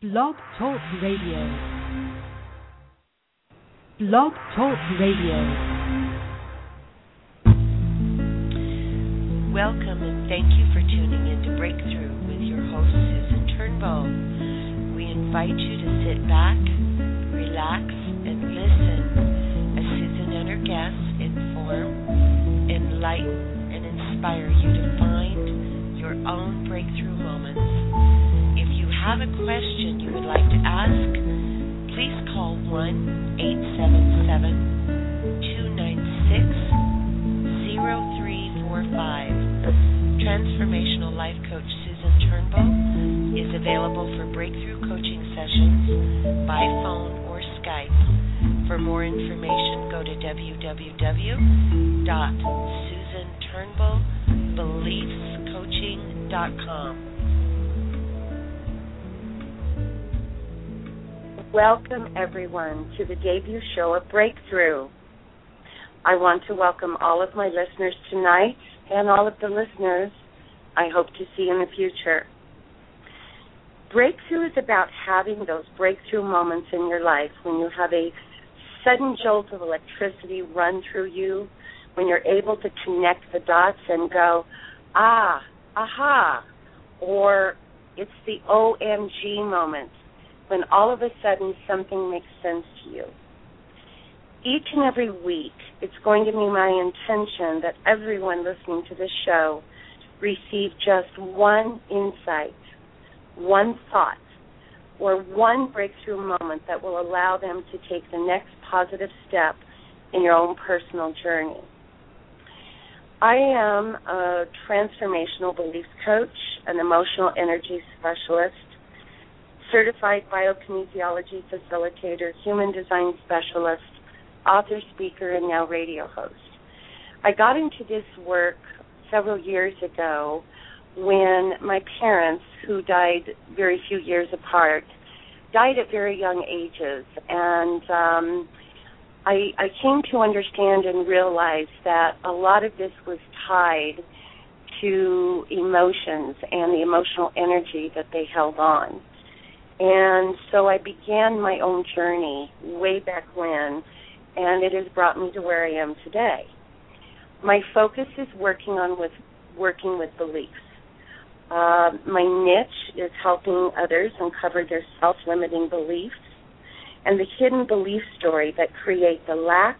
Blog Talk Radio. Blog Talk Radio. Welcome and thank you for tuning in to Breakthrough with your host, Susan Turnbull. We invite you to sit back, relax, and listen as Susan and her guests inform, enlighten, and inspire you to find your own breakthrough moments. If you have a question you would like to ask, please call 1 877 296 0345. Transformational life coach Susan Turnbull is available for breakthrough coaching sessions by phone or Skype. For more information, go to www.susanturnbullbeliefscoaching.com. Welcome, everyone, to the debut show of Breakthrough. I want to welcome all of my listeners tonight and all of the listeners I hope to see in the future. Breakthrough is about having those breakthrough moments in your life when you have a sudden jolt of electricity run through you, when you're able to connect the dots and go, ah, aha, or it's the OMG moment when all of a sudden something makes sense to you. Each and every week, it's going to be my intention that everyone listening to this show receive just one insight, one thought, or one breakthrough moment that will allow them to take the next positive step in your own personal journey. I am a transformational beliefs coach, an emotional energy specialist, certified biokinesiology facilitator, human design specialist, author, speaker, and now radio host. I got into this work several years ago when my parents, who died very few years apart, died at very young ages, and um, I, I came to understand and realize that a lot of this was tied to emotions and the emotional energy that they held on. And so I began my own journey way back when and it has brought me to where I am today. My focus is working on with working with beliefs. Uh, my niche is helping others uncover their self-limiting beliefs and the hidden belief story that create the lack,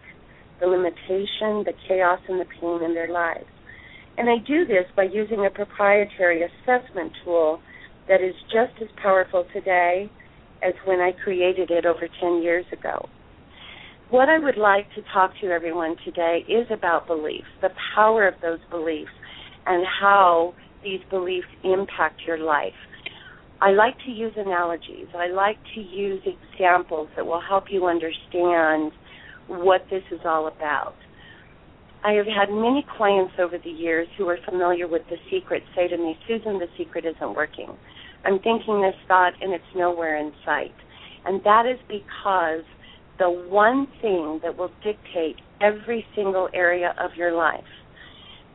the limitation, the chaos, and the pain in their lives. And I do this by using a proprietary assessment tool that is just as powerful today as when I created it over 10 years ago. What I would like to talk to everyone today is about beliefs, the power of those beliefs, and how these beliefs impact your life. I like to use analogies. I like to use examples that will help you understand what this is all about. I have had many clients over the years who are familiar with The Secret say to me, Susan, The Secret isn't working. I'm thinking this thought and it's nowhere in sight. And that is because the one thing that will dictate every single area of your life,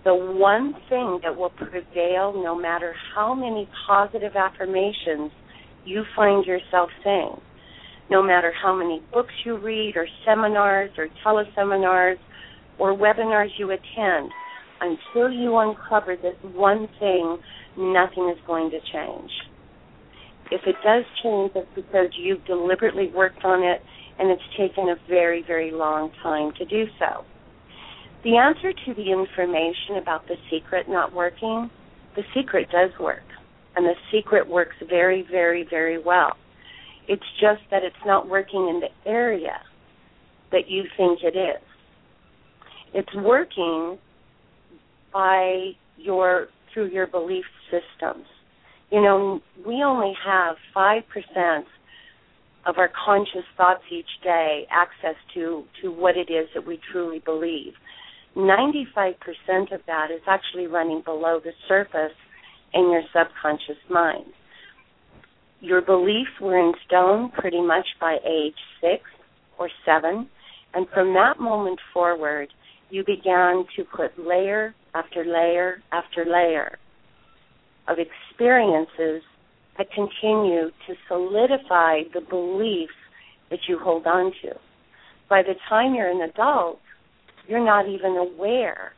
the one thing that will prevail no matter how many positive affirmations you find yourself saying, no matter how many books you read or seminars or teleseminars or webinars you attend, until you uncover this one thing, nothing is going to change. If it does change, it's because you've deliberately worked on it and it's taken a very, very long time to do so. The answer to the information about the secret not working, the secret does work, and the secret works very, very, very well. It's just that it's not working in the area that you think it is. It's working by your through your belief systems. You know, we only have 5% of our conscious thoughts each day access to, to what it is that we truly believe. 95% of that is actually running below the surface in your subconscious mind. Your beliefs were in stone pretty much by age six or seven, and from that moment forward, you began to put layer after layer after layer of experiences that continue to solidify the beliefs that you hold on to. By the time you're an adult, you're not even aware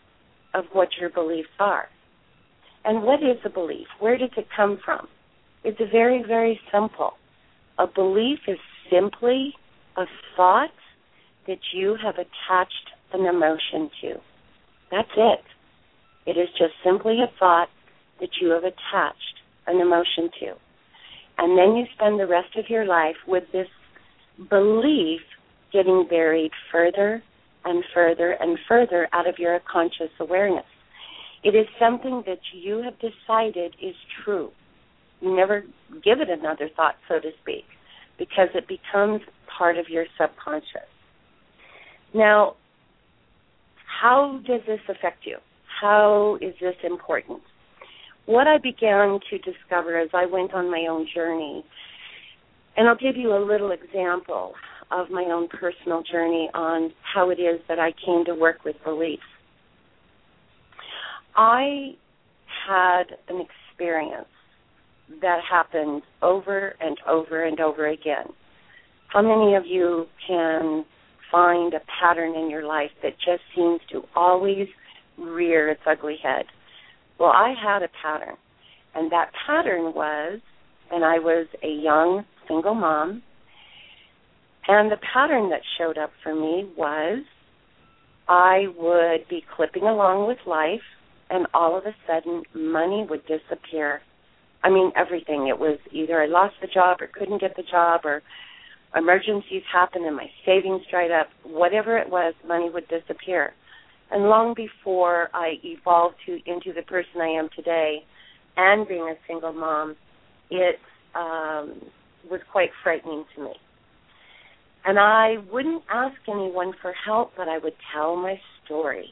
of what your beliefs are. And what is a belief? Where does it come from? It's very, very simple. A belief is simply a thought that you have attached an emotion to. That's it. It is just simply a thought that you have attached an emotion to. And then you spend the rest of your life with this belief getting buried further and further and further out of your conscious awareness. It is something that you have decided is true. You never give it another thought, so to speak, because it becomes part of your subconscious. Now, how does this affect you? How is this important? What I began to discover as I went on my own journey, and I'll give you a little example of my own personal journey on how it is that I came to work with belief. I had an experience that happened over and over and over again. How many of you can find a pattern in your life that just seems to always rear its ugly head? Well, I had a pattern, and that pattern was, and I was a young single mom, and the pattern that showed up for me was I would be clipping along with life, and all of a sudden money would disappear. I mean, everything. It was either I lost the job or couldn't get the job or emergencies happened and my savings dried up. Whatever it was, money would disappear. And long before I evolved to into the person I am today, and being a single mom, it um, was quite frightening to me. And I wouldn't ask anyone for help, but I would tell my story.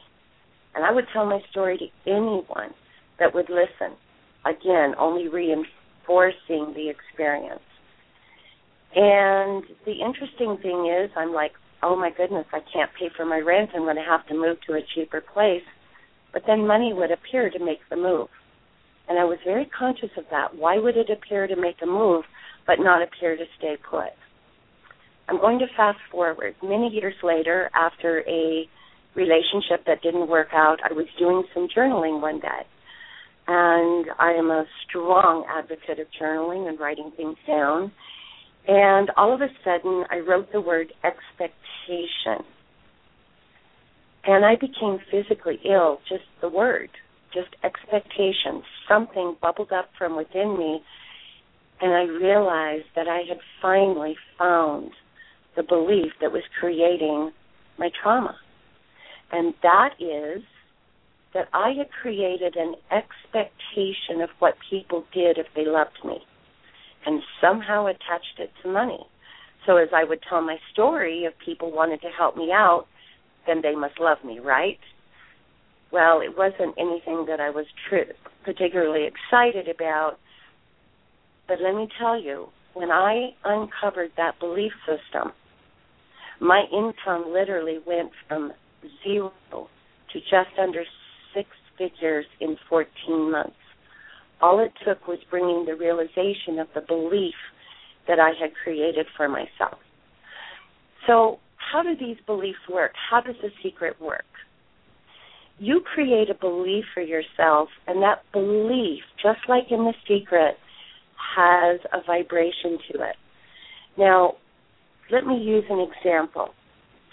And I would tell my story to anyone that would listen. Again, only reinforcing the experience. And the interesting thing is, I'm like, oh my goodness, I can't pay for my rent. I'm going to have to move to a cheaper place. But then money would appear to make the move. And I was very conscious of that. Why would it appear to make a move but not appear to stay put? I'm going to fast forward. Many years later, after a relationship that didn't work out, I was doing some journaling one day. And I am a strong advocate of journaling and writing things down. And all of a sudden, I wrote the word expectation. And I became physically ill, just the word, just expectation. Something bubbled up from within me, and I realized that I had finally found the belief that was creating my trauma. And that is that I had created an expectation of what people did if they loved me and somehow attached it to money. So as I would tell my story, if people wanted to help me out, then they must love me, right? Well, it wasn't anything that I was tr- particularly excited about. But let me tell you, when I uncovered that belief system, my income literally went from zero to just under six figures in 14 months. All it took was bringing the realization of the belief that I had created for myself. So, how do these beliefs work? How does the secret work? You create a belief for yourself, and that belief, just like in the secret, has a vibration to it. Now, let me use an example.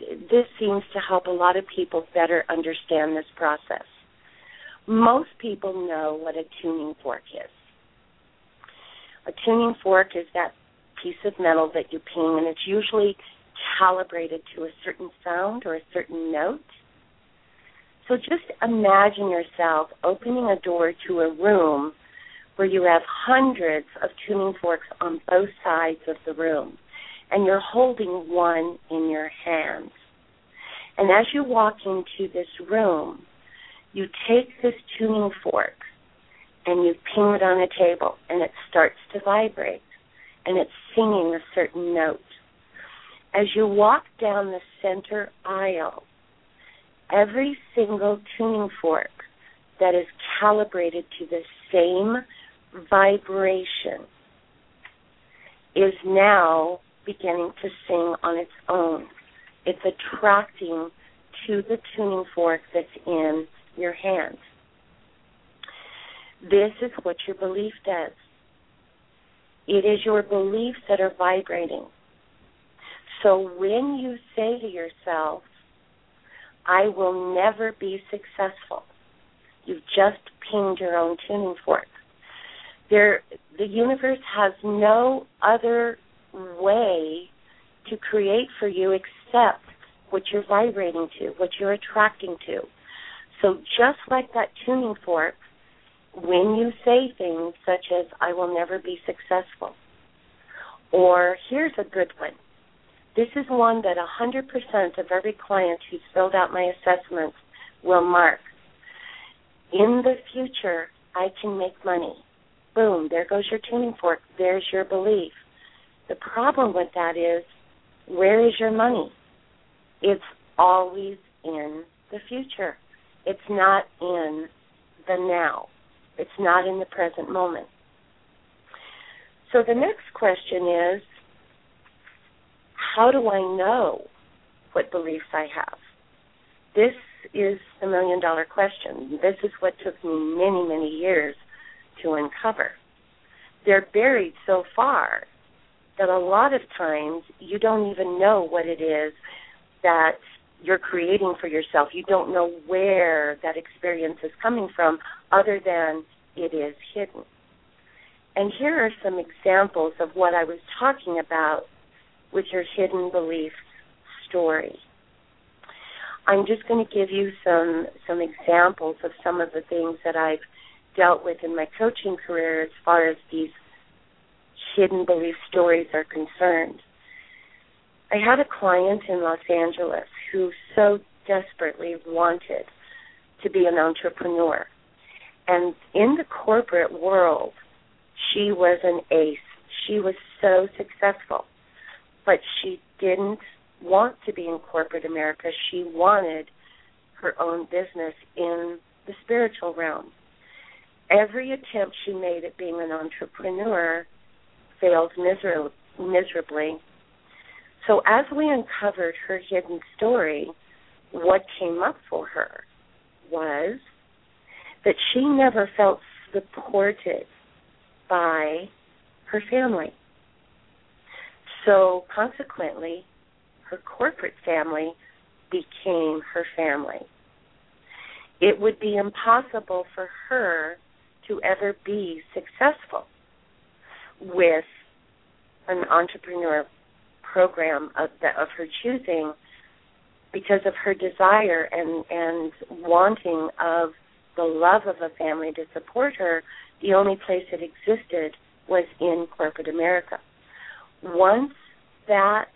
This seems to help a lot of people better understand this process. Most people know what a tuning fork is. A tuning fork is that piece of metal that you ping, and it's usually calibrated to a certain sound or a certain note. So just imagine yourself opening a door to a room where you have hundreds of tuning forks on both sides of the room, and you're holding one in your hands. And as you walk into this room, you take this tuning fork and you ping it on a table, and it starts to vibrate, and it's singing a certain note. As you walk down the center aisle, every single tuning fork that is calibrated to the same vibration is now beginning to sing on its own. It's attracting to the tuning fork that's in your hand. This is what your belief does. It is your beliefs that are vibrating. So when you say to yourself, I will never be successful, you've just pinged your own tuning fork. There, the universe has no other way to create for you except what you're vibrating to, what you're attracting to. So just like that tuning fork, when you say things such as, I will never be successful, or here's a good one. This is one that 100% of every client who's filled out my assessments will mark. In the future, I can make money. Boom, there goes your tuning fork. There's your belief. The problem with that is, where is your money? It's always in the future. It's not in the now. It's not in the present moment. So the next question is how do I know what beliefs I have? This is the million dollar question. This is what took me many, many years to uncover. They're buried so far that a lot of times you don't even know what it is that you're creating for yourself. You don't know where that experience is coming from other than it is hidden. And here are some examples of what I was talking about with your hidden beliefs story. I'm just going to give you some some examples of some of the things that I've dealt with in my coaching career as far as these hidden belief stories are concerned. I had a client in Los Angeles who so desperately wanted to be an entrepreneur. And in the corporate world, she was an ace. She was so successful. But she didn't want to be in corporate America. She wanted her own business in the spiritual realm. Every attempt she made at being an entrepreneur failed miser- miserably. So, as we uncovered her hidden story, what came up for her was that she never felt supported by her family. So consequently, her corporate family became her family. It would be impossible for her to ever be successful with an entrepreneur program of, the, of her choosing because of her desire and and wanting of the love of a family to support her, the only place it existed was in corporate America. Once that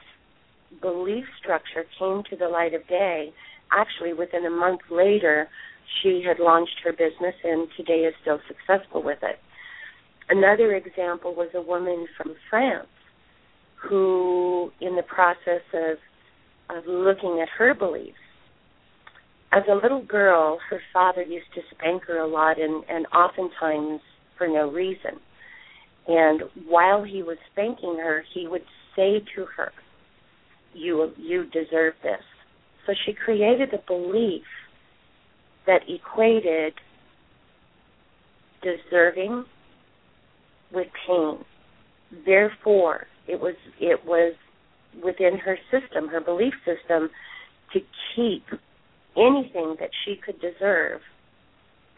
belief structure came to the light of day, actually within a month later, she had launched her business and today is still successful with it. Another example was a woman from France who, in the process of, of looking at her beliefs, as a little girl, her father used to spank her a lot and, and oftentimes for no reason. And while he was spanking her, he would say to her, "You you deserve this." So she created a belief that equated deserving with pain. Therefore, it was it was within her system, her belief system, to keep anything that she could deserve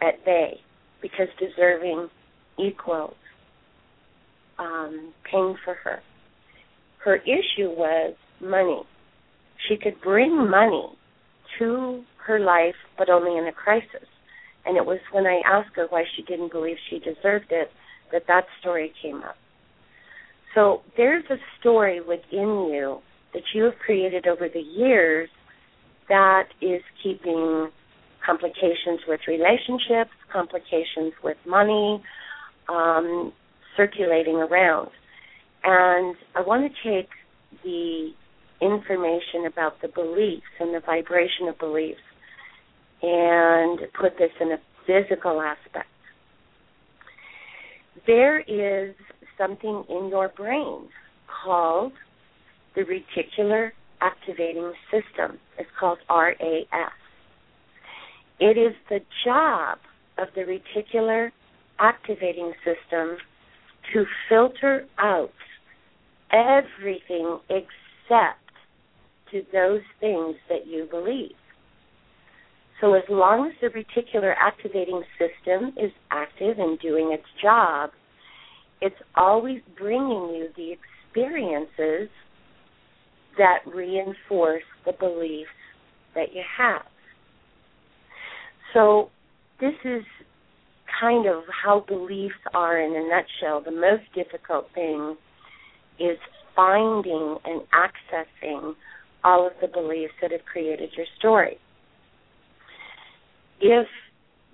at bay, because deserving equals um, pain for her. Her issue was money. She could bring money to her life, but only in a crisis. And it was when I asked her why she didn't believe she deserved it that that story came up. So there's a story within you that you have created over the years that is keeping complications with relationships, complications with money, um, circulating around. And I want to take the information about the beliefs and the vibration of beliefs and put this in a physical aspect. There is something in your brain called the reticular activating system. It's called RAS. It is the job of the reticular activating system to filter out everything except to those things that you believe. So as long as the reticular activating system is active and doing its job, it's always bringing you the experiences that reinforce the beliefs that you have. So this is kind of how beliefs are in a nutshell. The most difficult thing is finding and accessing all of the beliefs that have created your story. If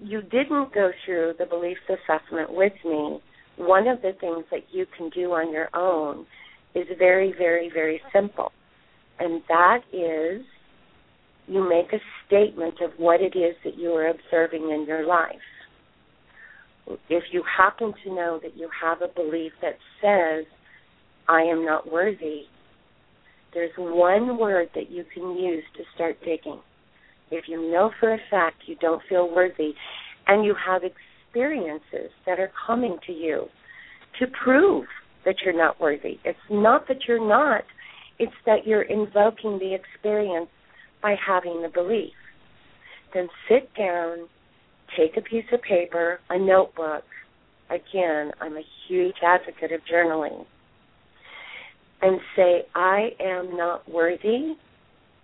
you didn't go through the beliefs assessment with me, one of the things that you can do on your own is very, very, very simple. And that is you make a statement of what it is that you are observing in your life. If you happen to know that you have a belief that says, I am not worthy, there's one word that you can use to start digging. If you know for a fact you don't feel worthy and you have experiences that are coming to you to prove that you're not worthy, it's not that you're not, it's that you're invoking the experience by having the belief. Then sit down, take a piece of paper, a notebook. Again, I'm a huge advocate of journaling and say, I am not worthy,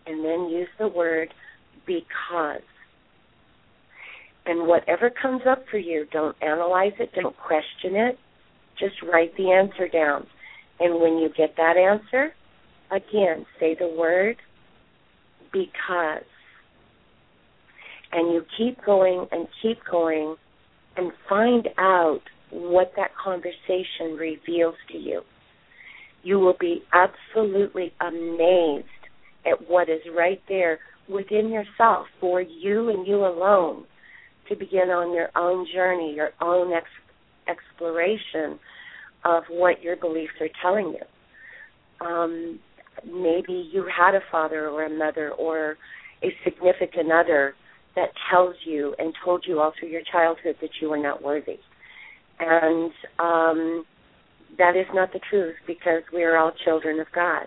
and then use the word because. And whatever comes up for you, don't analyze it, don't question it, just write the answer down. And when you get that answer, again, say the word because. And you keep going and keep going and find out what that conversation reveals to you you will be absolutely amazed at what is right there within yourself for you and you alone to begin on your own journey, your own ex- exploration of what your beliefs are telling you. Um, maybe you had a father or a mother or a significant other that tells you and told you all through your childhood that you are not worthy. And um, that is not the truth because we are all children of God.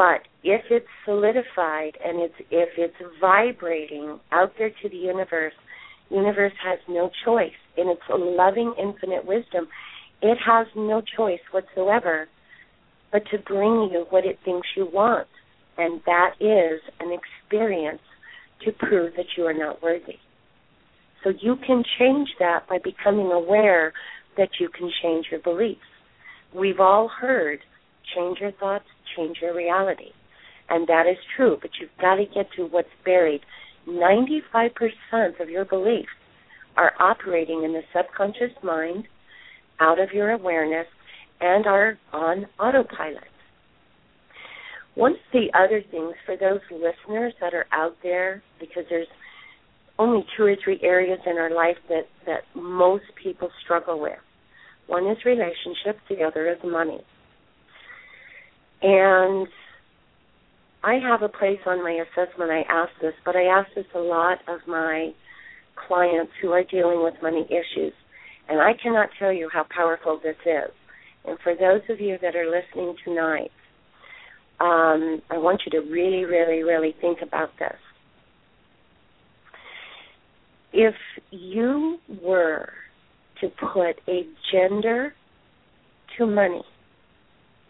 But if it's solidified and it's if it's vibrating out there to the universe, universe has no choice in its loving infinite wisdom. It has no choice whatsoever but to bring you what it thinks you want. And that is an experience to prove that you are not worthy. So you can change that by becoming aware that you can change your beliefs. We've all heard change your thoughts, change your reality. And that is true, but you've got to get to what's buried. 95% of your beliefs are operating in the subconscious mind, out of your awareness, and are on autopilot. One of the other things for those listeners that are out there, because there's only two or three areas in our life that, that most people struggle with. One is relationships, the other is money. And I have a place on my assessment, I ask this, but I ask this a lot of my clients who are dealing with money issues. And I cannot tell you how powerful this is. And for those of you that are listening tonight, um, I want you to really, really, really think about this if you were to put a gender to money,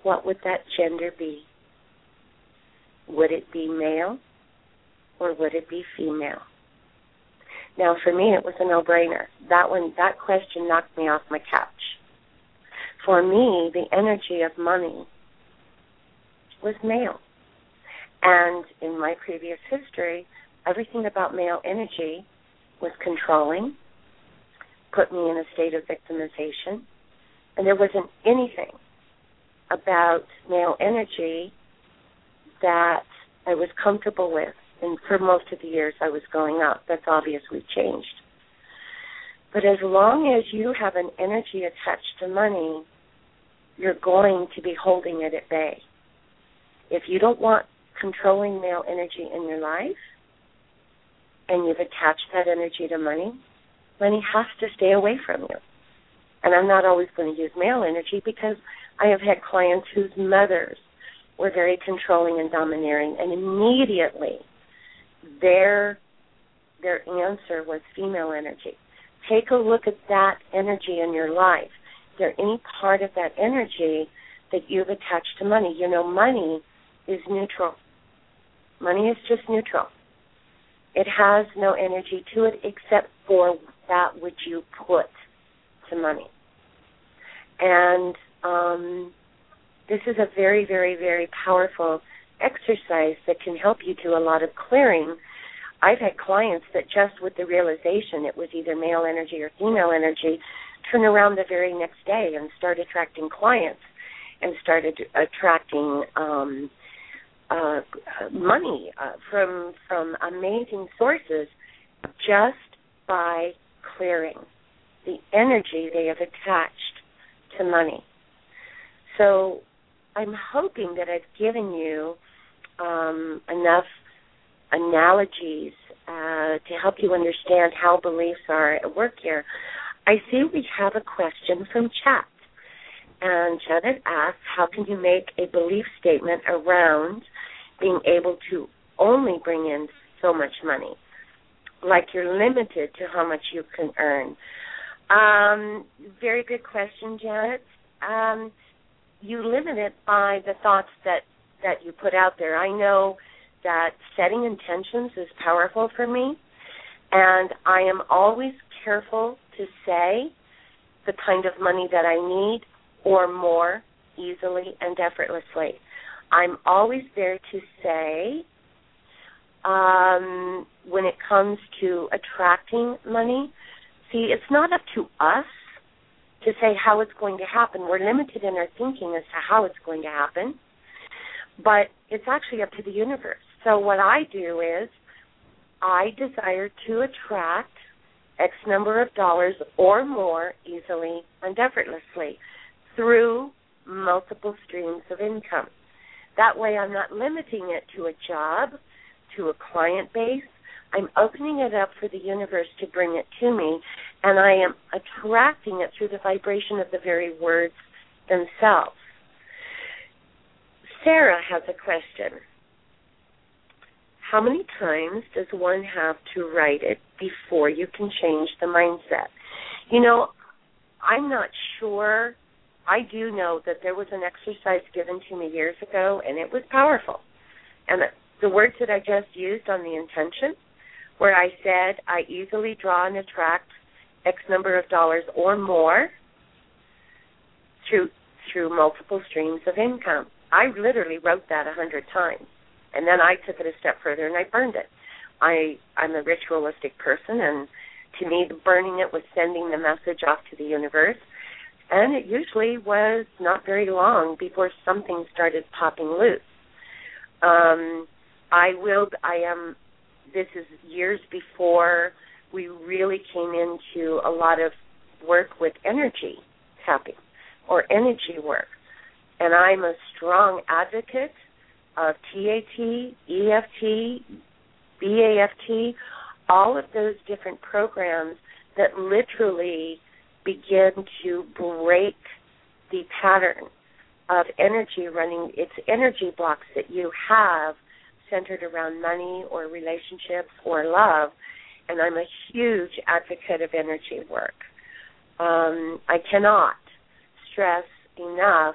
what would that gender be? Would it be male or would it be female? Now, for me, it was a no-brainer. That one, that question knocked me off my couch. For me, the energy of money was male. And in my previous history, everything about male energy was controlling, put me in a state of victimization, and there wasn't anything about male energy that I was comfortable with. And for most of the years I was going up, that's obviously changed. But as long as you have an energy attached to money, you're going to be holding it at bay. If you don't want controlling male energy in your life, and you've attached that energy to money, money has to stay away from you. And I'm not always going to use male energy because I have had clients whose mothers were very controlling and domineering, and immediately their their answer was female energy. Take a look at that energy in your life. Is there any part of that energy that you've attached to money? You know, money is neutral. Money is just neutral. It has no energy to it except for that which you put to money. And um, this is a very, very, very powerful exercise that can help you do a lot of clearing. I've had clients that just with the realization it was either male energy or female energy turn around the very next day and start attracting clients and started attracting um, uh, money uh, from from amazing sources just by clearing the energy they have attached to money. So I'm hoping that I've given you um, enough analogies uh, to help you understand how beliefs are at work here. I see we have a question from chat. And Janet asks, how can you make a belief statement around being able to only bring in so much money? Like you're limited to how much you can earn. Um, very good question, Janet. Um, you limit it by the thoughts that that you put out there. I know that setting intentions is powerful for me, and I am always careful to say the kind of money that I need or more easily and effortlessly. I'm always there to say um, when it comes to attracting money, see, it's not up to us to say how it's going to happen. We're limited in our thinking as to how it's going to happen, but it's actually up to the universe. So what I do is I desire to attract X number of dollars or more easily and effortlessly through multiple streams of income. That way I'm not limiting it to a job, to a client base, I'm opening it up for the universe to bring it to me, and I am attracting it through the vibration of the very words themselves. Sarah has a question. How many times does one have to write it before you can change the mindset? You know, I'm not sure. I do know that there was an exercise given to me years ago, and it was powerful. And the words that I just used on the intention where I said I easily draw and attract X number of dollars or more through through multiple streams of income. I literally wrote that a hundred times, and then I took it a step further and I burned it. I I'm a ritualistic person, and to me, burning it was sending the message off to the universe. And it usually was not very long before something started popping loose. Um, I will. I am this is years before we really came into a lot of work with energy tapping or energy work. And I'm a strong advocate of TAT, EFT, BAFT, all of those different programs that literally begin to break the pattern of energy running, it's energy blocks that you have centered around money or relationships or love, and I'm a huge advocate of energy work. Um, I cannot stress enough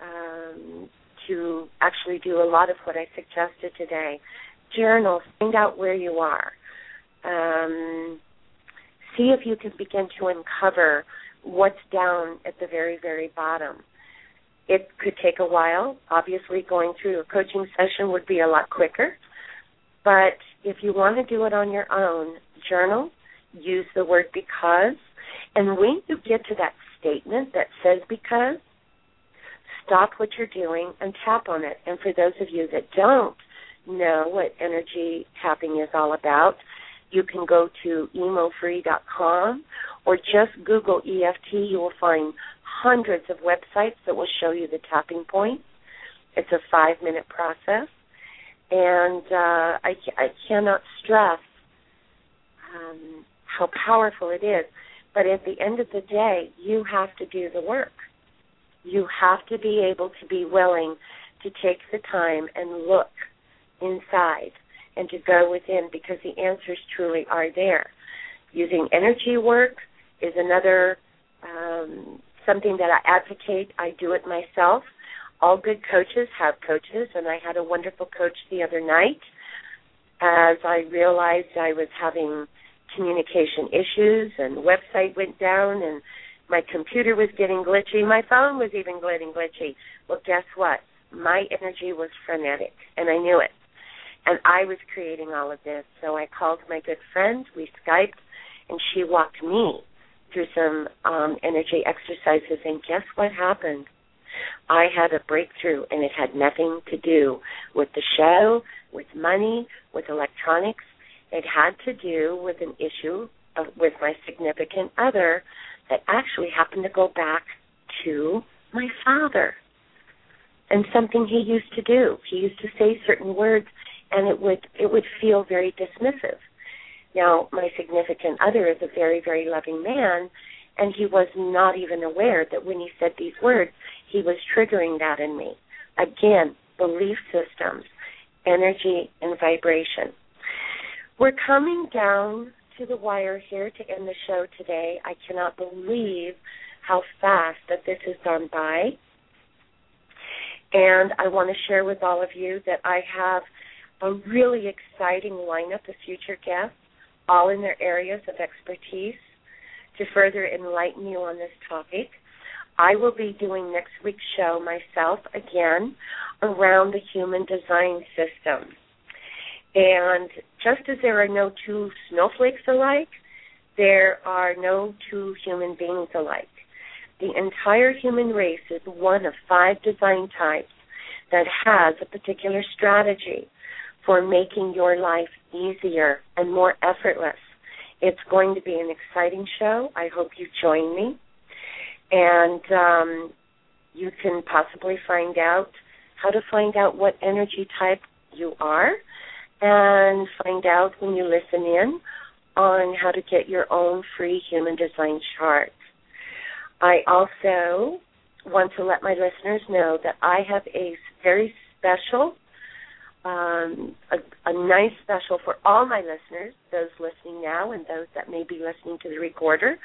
um, to actually do a lot of what I suggested today. Journal, find out where you are. um, see if you can begin to uncover what's down at the very, very bottom. It could take a while. Obviously, going through a coaching session would be a lot quicker. But if you want to do it on your own, journal, use the word because, and when you get to that statement that says because, stop what you're doing and tap on it. And for those of you that don't know what energy tapping is all about, you can go to emofree.com or just Google EFT. You will find hundreds of websites that will show you the tapping point. It's a five minute process. And uh, I, I cannot stress um, how powerful it is. But at the end of the day, you have to do the work. You have to be able to be willing to take the time and look inside and to go within because the answers truly are there. Using energy work is another um, something that I advocate. I do it myself. All good coaches have coaches, and I had a wonderful coach the other night as I realized I was having communication issues and website went down and my computer was getting glitchy. My phone was even getting glitchy. Well, guess what? My energy was frenetic, and I knew it. And I was creating all of this. So I called my good friend. We Skyped, and she walked me through some um, energy exercises. And guess what happened? I had a breakthrough, and it had nothing to do with the show, with money, with electronics. It had to do with an issue of, with my significant other that actually happened to go back to my father and something he used to do. He used to say certain words and it would it would feel very dismissive. Now, my significant other is a very, very loving man, and he was not even aware that when he said these words, he was triggering that in me. Again, belief systems, energy, and vibration. We're coming down to the wire here to end the show today. I cannot believe how fast that this has gone by. And I want to share with all of you that I have a really exciting lineup of future guests, all in their areas of expertise, to further enlighten you on this topic. I will be doing next week's show myself again around the human design system. And just as there are no two snowflakes alike, there are no two human beings alike. The entire human race is one of five design types that has a particular strategy for making your life easier and more effortless. It's going to be an exciting show. I hope you join me. And um, you can possibly find out how to find out what energy type you are and find out when you listen in on how to get your own free human design chart. I also want to let my listeners know that I have a very special, um, a, a nice special for all my listeners, those listening now and those that may be listening to the recorder.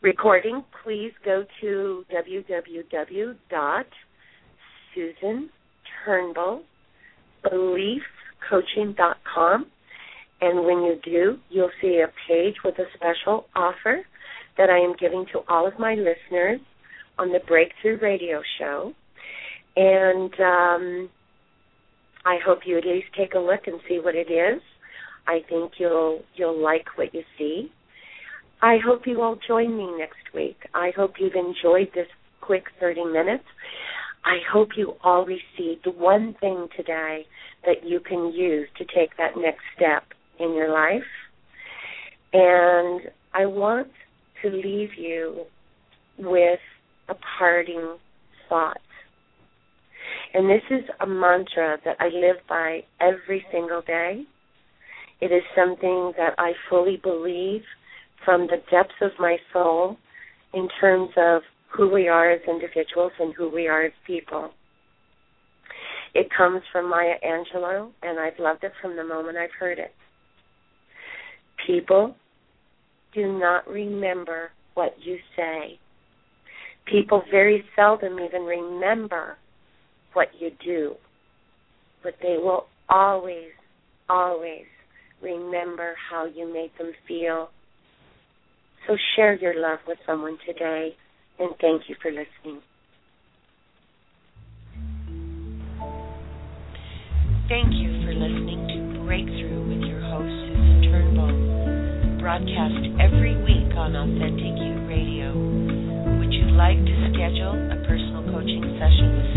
Recording, please go to www.susanturnbullbeliefcoaching.com. And when you do, you'll see a page with a special offer that I am giving to all of my listeners on the Breakthrough Radio Show. And um, I hope you at least take a look and see what it is. I think you'll you'll like what you see. I hope you all join me next week. I hope you've enjoyed this quick 30 minutes. I hope you all received one thing today that you can use to take that next step in your life. And I want to leave you with a parting thought. And this is a mantra that I live by every single day. It is something that I fully believe from the depths of my soul in terms of who we are as individuals and who we are as people. It comes from Maya Angelou, and I've loved it from the moment I've heard it. People do not remember what you say. People very seldom even remember what you do, but they will always, always remember how you made them feel. So share your love with someone today, and thank you for listening. Thank you for listening to Breakthrough with your host, Susan Turnbull, broadcast every week on Authentic You Radio. Would you like to schedule a personal coaching session with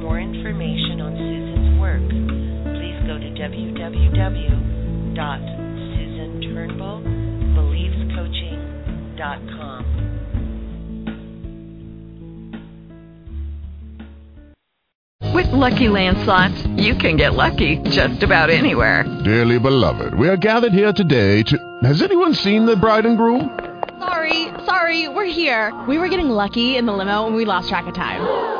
more information on Susan's work, please go to www.susanturnbullbelievescoaching.com. With Lucky Land slots, you can get lucky just about anywhere. Dearly beloved, we are gathered here today to. Has anyone seen the bride and groom? Sorry, sorry, we're here. We were getting lucky in the limo and we lost track of time.